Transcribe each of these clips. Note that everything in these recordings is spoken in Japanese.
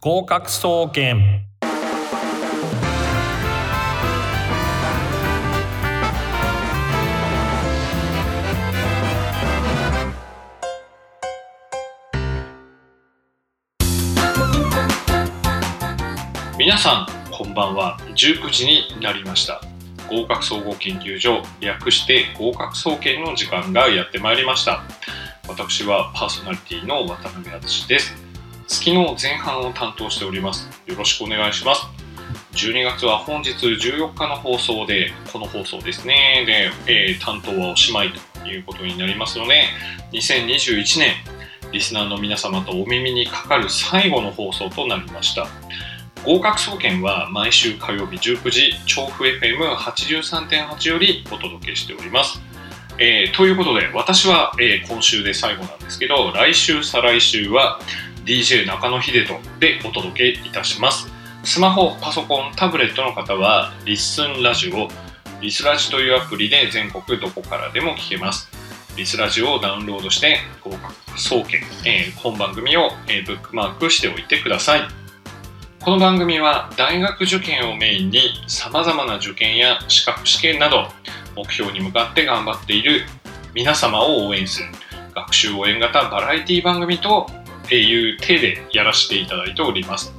合格総研。皆さんこんばんは。19時になりました。合格総合研究所略して合格総研の時間がやってまいりました。私はパーソナリティの渡辺敦です。月の前半を担当しております。よろしくお願いします。12月は本日14日の放送でこの放送ですね。で、えー、担当はおしまいということになりますので2021年リスナーの皆様とお耳にかかる最後の放送となりました。合格総研は毎週火曜日19時調布 FM83.8 よりお届けしております。えー、ということで私は、えー、今週で最後なんですけど来週再来週は DJ 中野秀人でお届けいたします。スマホパソコンタブレットの方はリッスンラジオリスラジというアプリで全国どこからでも聞けます。リスラジオをダウンロードして合格総研、えー、本番組を、えー、ブックマークしておいてください。この番組は大学受験をメインに様々な受験や資格試験など目標に向かって頑張っている皆様を応援する学習応援型バラエティ番組とていう手でやらせていただいております。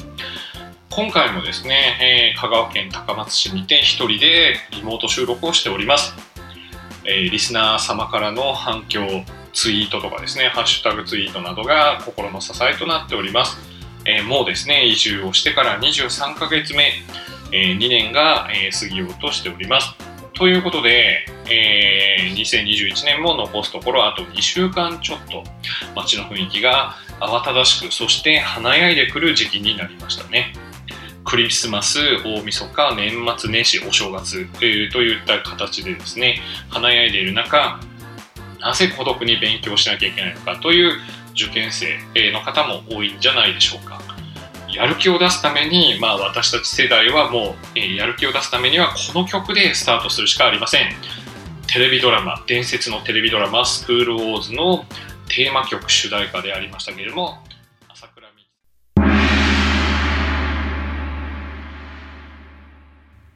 今回もですね、えー、香川県高松市にて一人でリモート収録をしております、えー、リスナー様からの反響ツイートとかですねハッシュタグツイートなどが心の支えとなっております、えー、もうですね移住をしてから23ヶ月目、え2年が、え過ぎようとしております。ということで、えー、2021年も残すところあと2週間ちょっと街の雰囲気が慌ただしくそして華やいでくる時期になりましたね。クリスマス大晦日年末年始お正月、えー、といった形でですね華やいでいる中なぜ孤独に勉強しなきゃいけないのかという受験生の方も多いんじゃないでしょうか。やる気を出すために、まあ、私たち世代はもう、えー、やる気を出すためにはこの曲でスタートするしかありません。テレビドラマ伝説のテレビドラマ「スクールウォーズ」のテーマ曲主題歌でありましたけれども朝倉美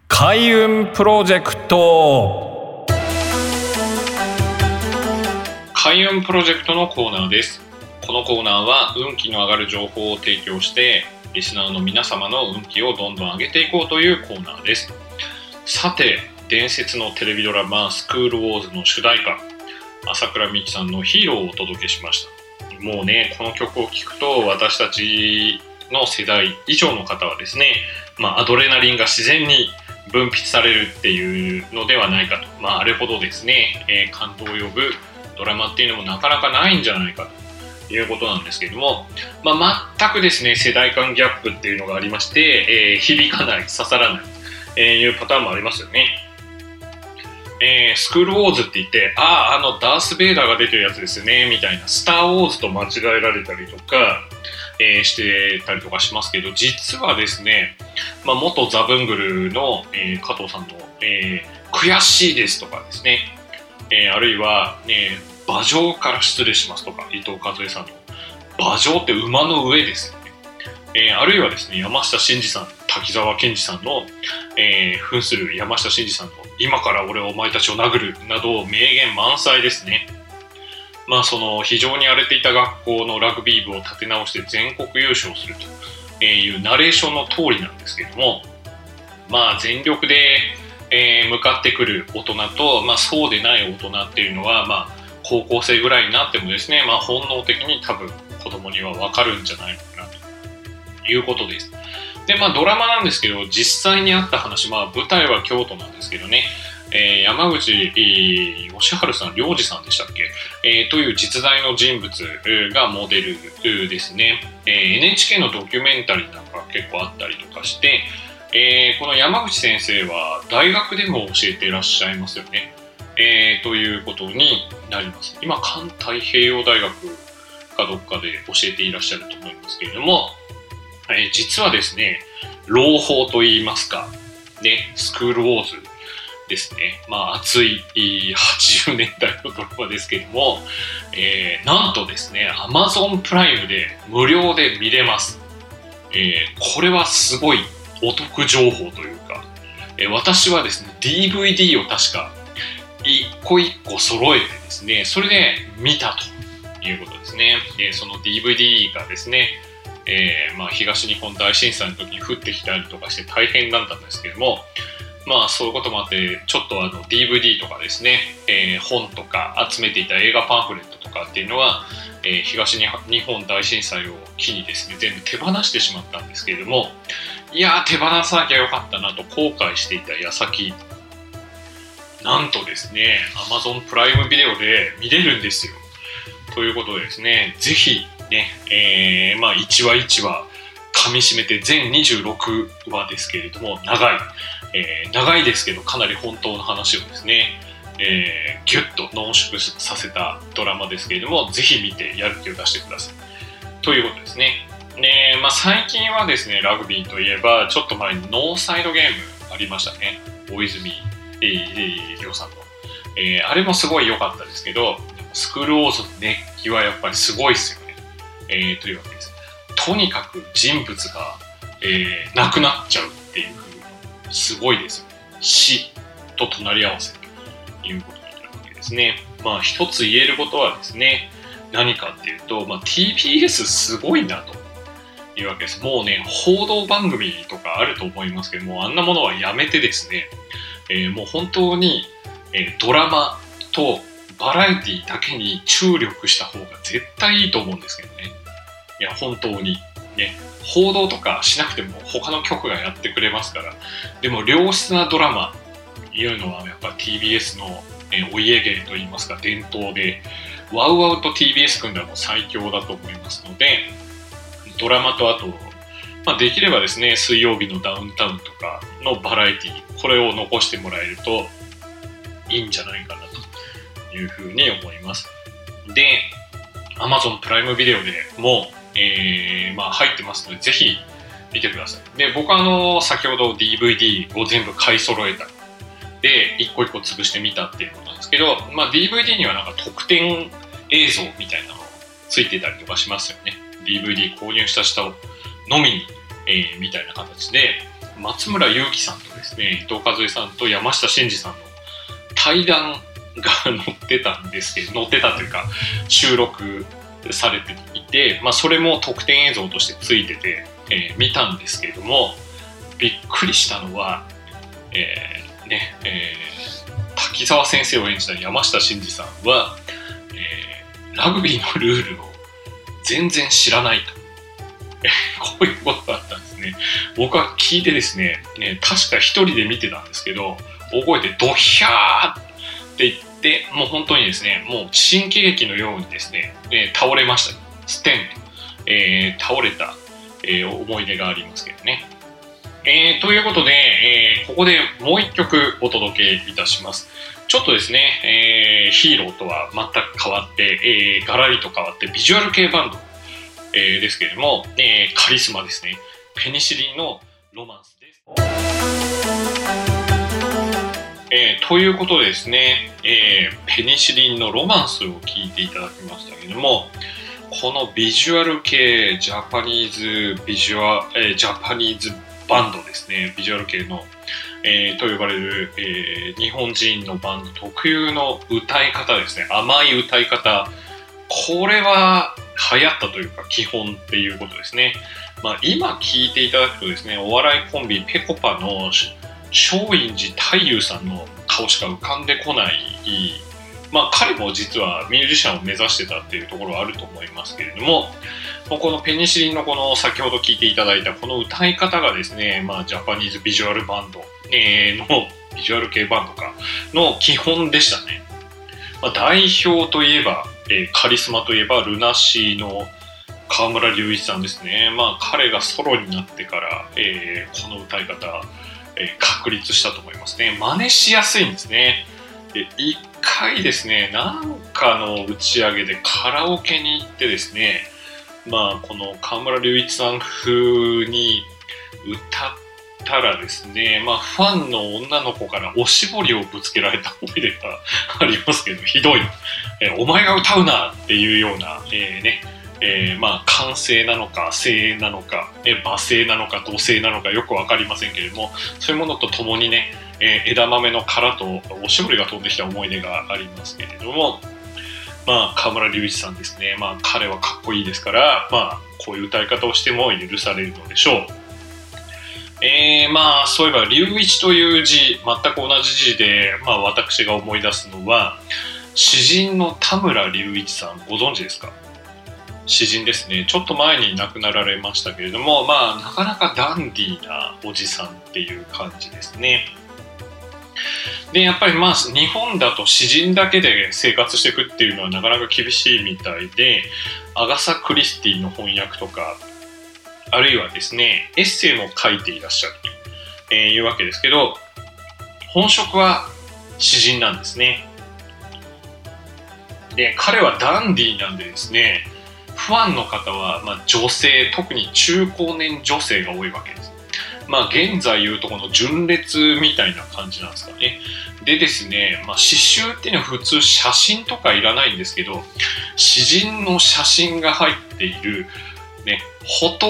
開運プロジェクト。開運プロジェクトのコーナーです。このコーナーは運気の上がる情報を提供してリスナーの皆様の運気をどんどん上げていこうというコーナーです。さて、伝説のテレビドラマスクールウォーズの主題歌、朝倉美紀さんのヒーローをお届けしました。もうね、この曲を聴くと私たちの世代以上の方はですね、まあ、アドレナリンが自然に分泌されるっていうのではないかと、まあ、あれほどですね、えー、感動を呼ぶドラマっていうのもなかなかないんじゃないかということなんですけども、まあ、全くですね、世代間ギャップっていうのがありまして、えー、響かない、刺さらない、えー、いうパターンもありますよね。えー、スクールウォーズって言って、ああ、あのダース・ベイダーが出てるやつですよね、みたいな、スター・ウォーズと間違えられたりとか、えー、してたりとかしますけど、実はですね、まあ、元ザブングルの、えー、加藤さんの、えー、悔しいですとかですね、えー、あるいは、ね、馬上から失礼しますとか、伊藤和恵さんの。馬上って馬の上です。えー、あるいはですね、山下真司さん、滝沢賢治さんの、えー、扮する山下真司さんの、今から俺はお前たちを殴るなど、名言満載ですね。まあ、その、非常に荒れていた学校のラグビー部を立て直して全国優勝するというナレーションの通りなんですけども、まあ、全力で、えー、向かってくる大人と、まあ、そうでない大人っていうのは、まあ、高校生ぐらいになってもですね、まあ、本能的に多分子供には分かるんじゃないかいうことです。で、まあドラマなんですけど、実際にあった話、まあ舞台は京都なんですけどね、えー、山口、えー、義治さん、良二さんでしたっけ、えー、という実在の人物がモデルですね、えー、NHK のドキュメンタリーなんか結構あったりとかして、えー、この山口先生は大学でも教えていらっしゃいますよね。えー、ということになります。今、環太平洋大学かどっかで教えていらっしゃると思いますけれども、えー、実はですね、朗報といいますか、ね、スクールウォーズですね、まあ、熱い80年代のドラマですけども、えー、なんとですね、Amazon プライムで無料で見れます。えーこれはすごいお得情報というか、えー私はですね DVD を確か一個一個揃えてですねそれで見たということですね、えその DVD がですね、えーまあ、東日本大震災の時に降ってきたりとかして大変だったんですけどもまあそういうこともあってちょっとあの DVD とかですね、えー本とか集めていた映画パンフレットとかっていうのは、えー東日本大震災を機にですね全部手放してしまったんですけれどもいや手放さなきゃよかったなと後悔していた矢先なんとですね Amazon プライムビデオで見れるんですよ。ということでですねぜひね、えーまあ1話1話噛み締めて全26話ですけれども長い。えー長いですけどかなり本当の話をですね、えーギュッと濃縮させたドラマですけれどもぜひ見てやる気を出してください。ということですね。ねまあ、最近はですねラグビーといえばちょっと前にノーサイドゲームありましたね。大泉えーさんの、えーあれもすごい良かったですけどスクールウォーズの熱気はやっぱりすごいですよ、えーというわけですとにかく人物が、えー亡くなっちゃうっていうすごいですよね。死と隣り合わせということになるわけですね。まあ一つ言えることはですね、何かっていうと、まあ、TBS すごいなというわけです。もうね、報道番組とかあると思いますけども、あんなものはやめてですね、えーもう本当に、えードラマとバラエティだけに注力した方が絶対いいと思うんですけどね。いや、本当に。ね、報道とかしなくても他の局がやってくれますからでも良質なドラマいうのはやっぱ TBS の、えお家芸といいますか伝統でワウワウと TBS 組んだらもう最強だと思いますのでドラマとあと、まあ、できればですね水曜日のダウンタウンとかのバラエティこれを残してもらえるといいんじゃないかなというふうに思いますで Amazon プライムビデオでもうえーまあ、入ってますので、ぜひ見てください。で、僕はあの、先ほど DVD を全部買い揃えた。で、一個一個潰してみたっていうことなんですけど、まあ、DVD にはなんか特典映像みたいなのがついてたりとかしますよね。DVD 購入した人のみに、えーみたいな形で、松村雄樹さんとですね、伊藤和恵さんと山下真司さんの対談が 載ってたんですけど、載ってたというか、収録されていて、まあ、それも特典映像としてついてて、えー見たんですけれどもびっくりしたのは、えーねえー滝沢先生を演じた山下真司さんは、えーラグビーのルールを全然知らないと。こういうことがあったんですね。僕は聞いてですね、ね確か一人で見てたんですけど、大声でドヒャーって言って、でもう本当にですね、もう新喜劇のようにですね、えー倒れました。ステン、えー倒れた、えー思い出がありますけどね。えーということで、えーここでもう一曲お届けいたします。ちょっとですね、えーヒーローとは全く変わって、えーガラリと変わってビジュアル系バンド、えーですけれども、えーカリスマですね。ペニシリンのロマンスです。えーということでですね、えーペニシリンのロマンスを聞いていただきましたけども、このビジュアル系ジャパニーズビジュア、えージャパニーズバンドですね、ビジュアル系の、えーと呼ばれる、えー日本人のバンド特有の歌い方ですね、甘い歌い方、これは流行ったというか基本っていうことですね。まあ、今聞いていただくとですね、お笑いコンビぺこぱの松陰寺太夫さんの顔しか浮かんでこない、まあ、彼も実はミュージシャンを目指してたっていうところはあると思いますけれども、このペニシリンのこの先ほど聞いていただいたこの歌い方がですね、まあ、ジャパニーズビジュアルバンド、えのビジュアル系バンドかの基本でしたね。まあ、代表といえば、えカリスマといえばルナシーの河村隆一さんですね。まあ彼がソロになってから、えーこの歌い方、え確立したと思いますね。真似しやすいんですね。で一回ですね、なんかの打ち上げでカラオケに行ってですね、まあこの河村隆一さん風に歌ったらですね、まあファンの女の子からおしぼりをぶつけられた思い出がありますけど、ひどい。えお前が歌うなっていうような、えーね、えー、まあ完成なのか声なのか、えー、罵声なのか土星なのかよく分かりませんけれどもそういうものとともにね、えー、枝豆の殻とおしぼりが飛んできた思い出がありますけれどもまあ河村隆一さんですねまあ彼はかっこいいですからまあこういう歌い方をしても許されるのでしょう。えー、まあそういえば隆一という字全く同じ字で、まあ、私が思い出すのは詩人の田村隆一さんご存知ですか？詩人ですね。ちょっと前に亡くなられましたけれどもまあなかなかダンディーなおじさんっていう感じですね。でやっぱりまあ日本だと詩人だけで生活していくっていうのはなかなか厳しいみたいでアガサ・クリスティの翻訳とかあるいはですねエッセイも書いていらっしゃるというわけですけど本職は詩人なんですね。で彼はダンディーなんでですねファンの方は、まあ、女性特に中高年女性が多いわけです。まあ現在言うとこの純烈みたいな感じなんですかね。でですね、まあ、刺繍っていうのは普通写真とかいらないんですけど詩人の写真が入っているねフォト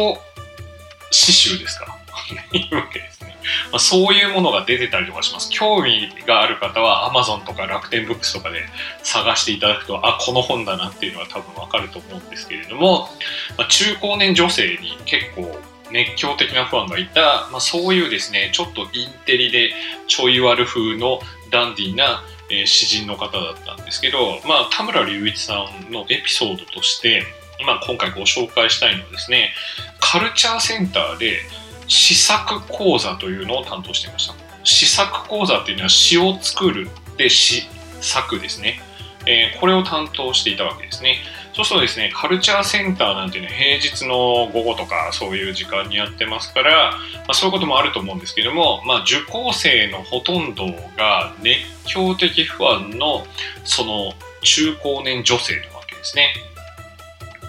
刺繍ですか いうわけですね、まあ、そういうものが出てたりとかします。興味がある方は Amazon とか楽天ブックスとかで探していただくとあこの本だなっていうのは多分わかると思うんですけれども、まあ、中高年女性に結構熱狂的なファンがいた、まあ、そういうですねちょっとインテリでちょい悪風のダンディーな、え、詩人の方だったんですけど、まあ、田村隆一さんのエピソードとしてまあ、今回ご紹介したいのはですねカルチャーセンターで試作講座というのを担当していました。試作講座っていうのは詩を作るで試作ですね、えー、これを担当していたわけですね。そうするとですねカルチャーセンターなんていうのは平日の午後とかそういう時間にやってますから、まあ、そういうこともあると思うんですけども、まあ、受講生のほとんどが熱狂的ファンのその中高年女性なわけですね。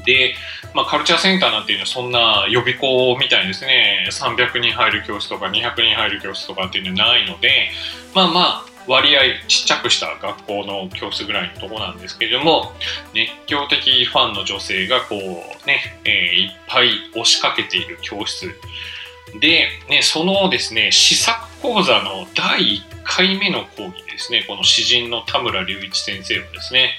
で、まあ、カルチャーセンターなんていうのはそんな予備校みたいにですね。300人入る教室とか200人入る教室とかっていうのはないのでまあまあ割合ちっちゃくした学校の教室ぐらいのとこなんですけれども熱狂的ファンの女性がこうね、えー、いっぱい押しかけている教室で、ね、そのですね試作講座の第1回目の講義ですね。この詩人の田村隆一先生はですね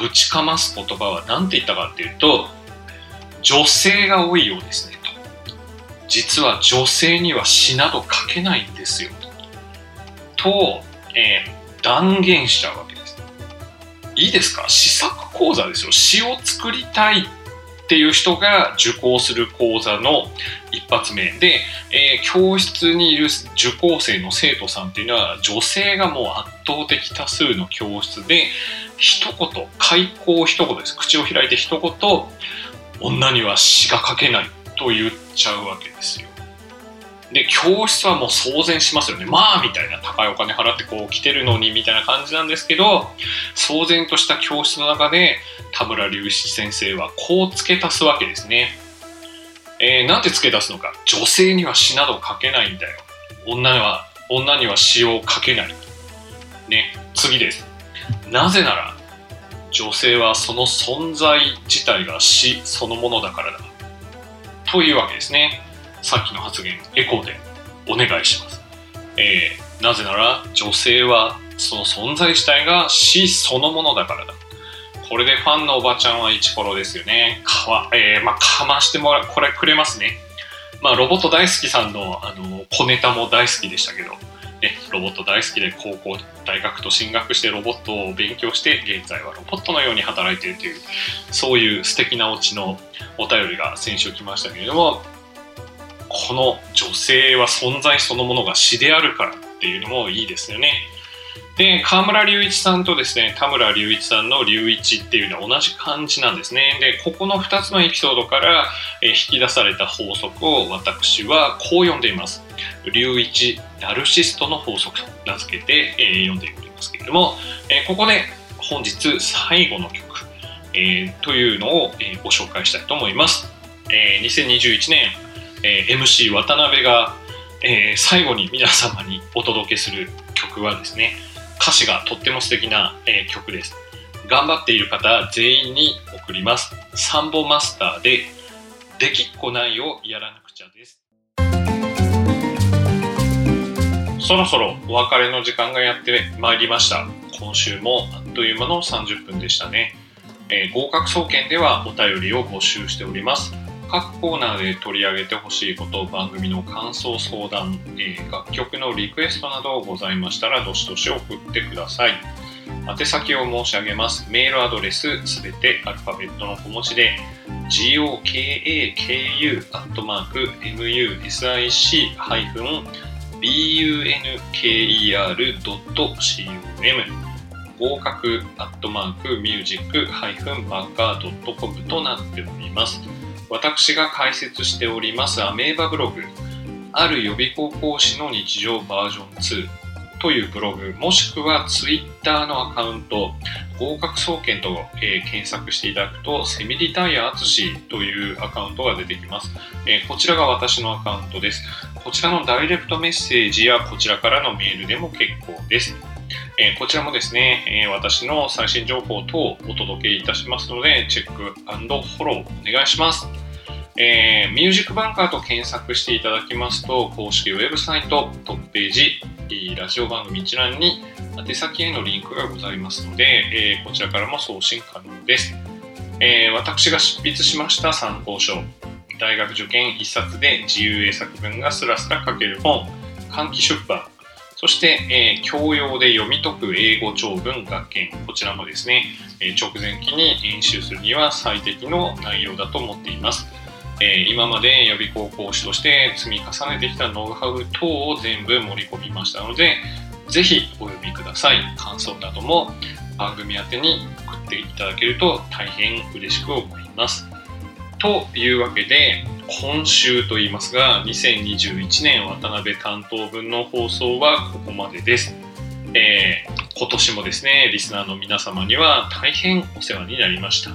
ぶちかます言葉は何て言ったかっていうと女性が多いようですねと。実は女性には詩など書けないんですよと。と、えー、断言しちゃうわけです。いいですか？試作講座ですよ。詩を作りたいっていう人が受講する講座の一発目。で、えー、教室にいる受講生の生徒さんっていうのは女性がもう圧倒的多数の教室で一言開口一言です。口を開いて一言女には詩が書けないと言っちゃうわけですよ。で教室はもう騒然しますよね。まあみたいな高いお金払ってこう来てるのにみたいな感じなんですけど騒然とした教室の中で田村隆一先生はこう付け足すわけですね、えー、なんで付け足すのか。女性には詩など書けないんだよ。女には女には詩を書けない。ね次です。なぜなら女性はその存在自体が死そのものだからだ。というわけですね。さっきの発言エコーでお願いします、えー、なぜなら女性はその存在自体が死そのものだからだ。これでファンのおばちゃんはイチコロですよねかわ、えー、まあ、かましてもらこれくれますねまあロボット大好きさんのあの小ネタも大好きでしたけどね、ロボット大好きで高校大学と進学してロボットを勉強して現在はロボットのように働いているというそういう素敵なオチのお便りが先週来ましたけれどもこの女性は存在そのものが詩であるからっていうのもいいですよね。で河村隆一さんとですね田村隆一さんの隆一っていうのは同じ漢字なんですね。でここの2つのエピソードから、引き出された法則を私はこう読んでいます。隆一ナルシストの法則と名付けて、え、読んでおりますけれども、え、ここで本日最後の曲、え、というのを、えご紹介したいと思います、え2021年、え MC 渡辺が、え最後に皆様にお届けする曲はですね歌詞がとっても素敵な、えー、曲です。頑張っている方全員に送ります。サンボマスターでできっこないをやらなくちゃですそろそろお別れの時間がやってまいりました今週もあっという間の30分でしたね、えー、合格総研ではお便りを募集しております各コーナーで取り上げてほしいこと番組の感想相談、えー、楽曲のリクエストなどございましたらどしどし送ってください宛先を申し上げますメールアドレスすべてアルファベットの小文字で gokaku-music-bunker.com 合格アットマークミュージックハイフンバンカー .com となっております。私が解説しておりますアメーバブログ、ある予備校講師の日常バージョン2というブログ、もしくは Twitter のアカウント、合格総研と、えー、検索していただくと、セミリタイヤアツシというアカウントが出てきます、えー、こちらが私のアカウントです。こちらのダイレクトメッセージやこちらからのメールでも結構です。えー、こちらもですね、えー、私の最新情報等をお届けいたしますので、チェックフォローお願いします。えー、ミュージックバンカーと検索していただきますと、公式ウェブサイト、トップページ、ラジオ番組一覧に宛先へのリンクがございますので、えー、こちらからも送信可能です。えー、私が執筆しました参考書、大学受験一冊で自由英作文がスラスラ書ける本、換気出版、そして、えー、教養で読み解く英語長文学研、こちらもですね、えー、直前期に演習するには最適の内容だと思っています。えー、今まで予備校講師として積み重ねてきたノウハウ等を全部盛り込みましたので、ぜひお読みください。感想なども番組宛てに送っていただけると大変嬉しく思います。というわけで、今週と言いますが、2021年渡辺担当分の放送はここまでです。えー、今年もですね、リスナーの皆様には大変お世話になりました。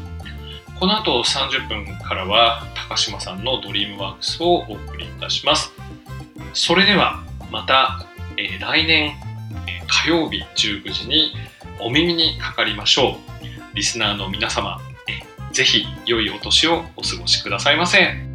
この後30分からは高島さんのドリームワークスをお送りいたします。それではまた、えー、来年、え、火曜日19時にお耳にかかりましょう。リスナーの皆様、えー、ぜひ良いお年をお過ごしくださいませ。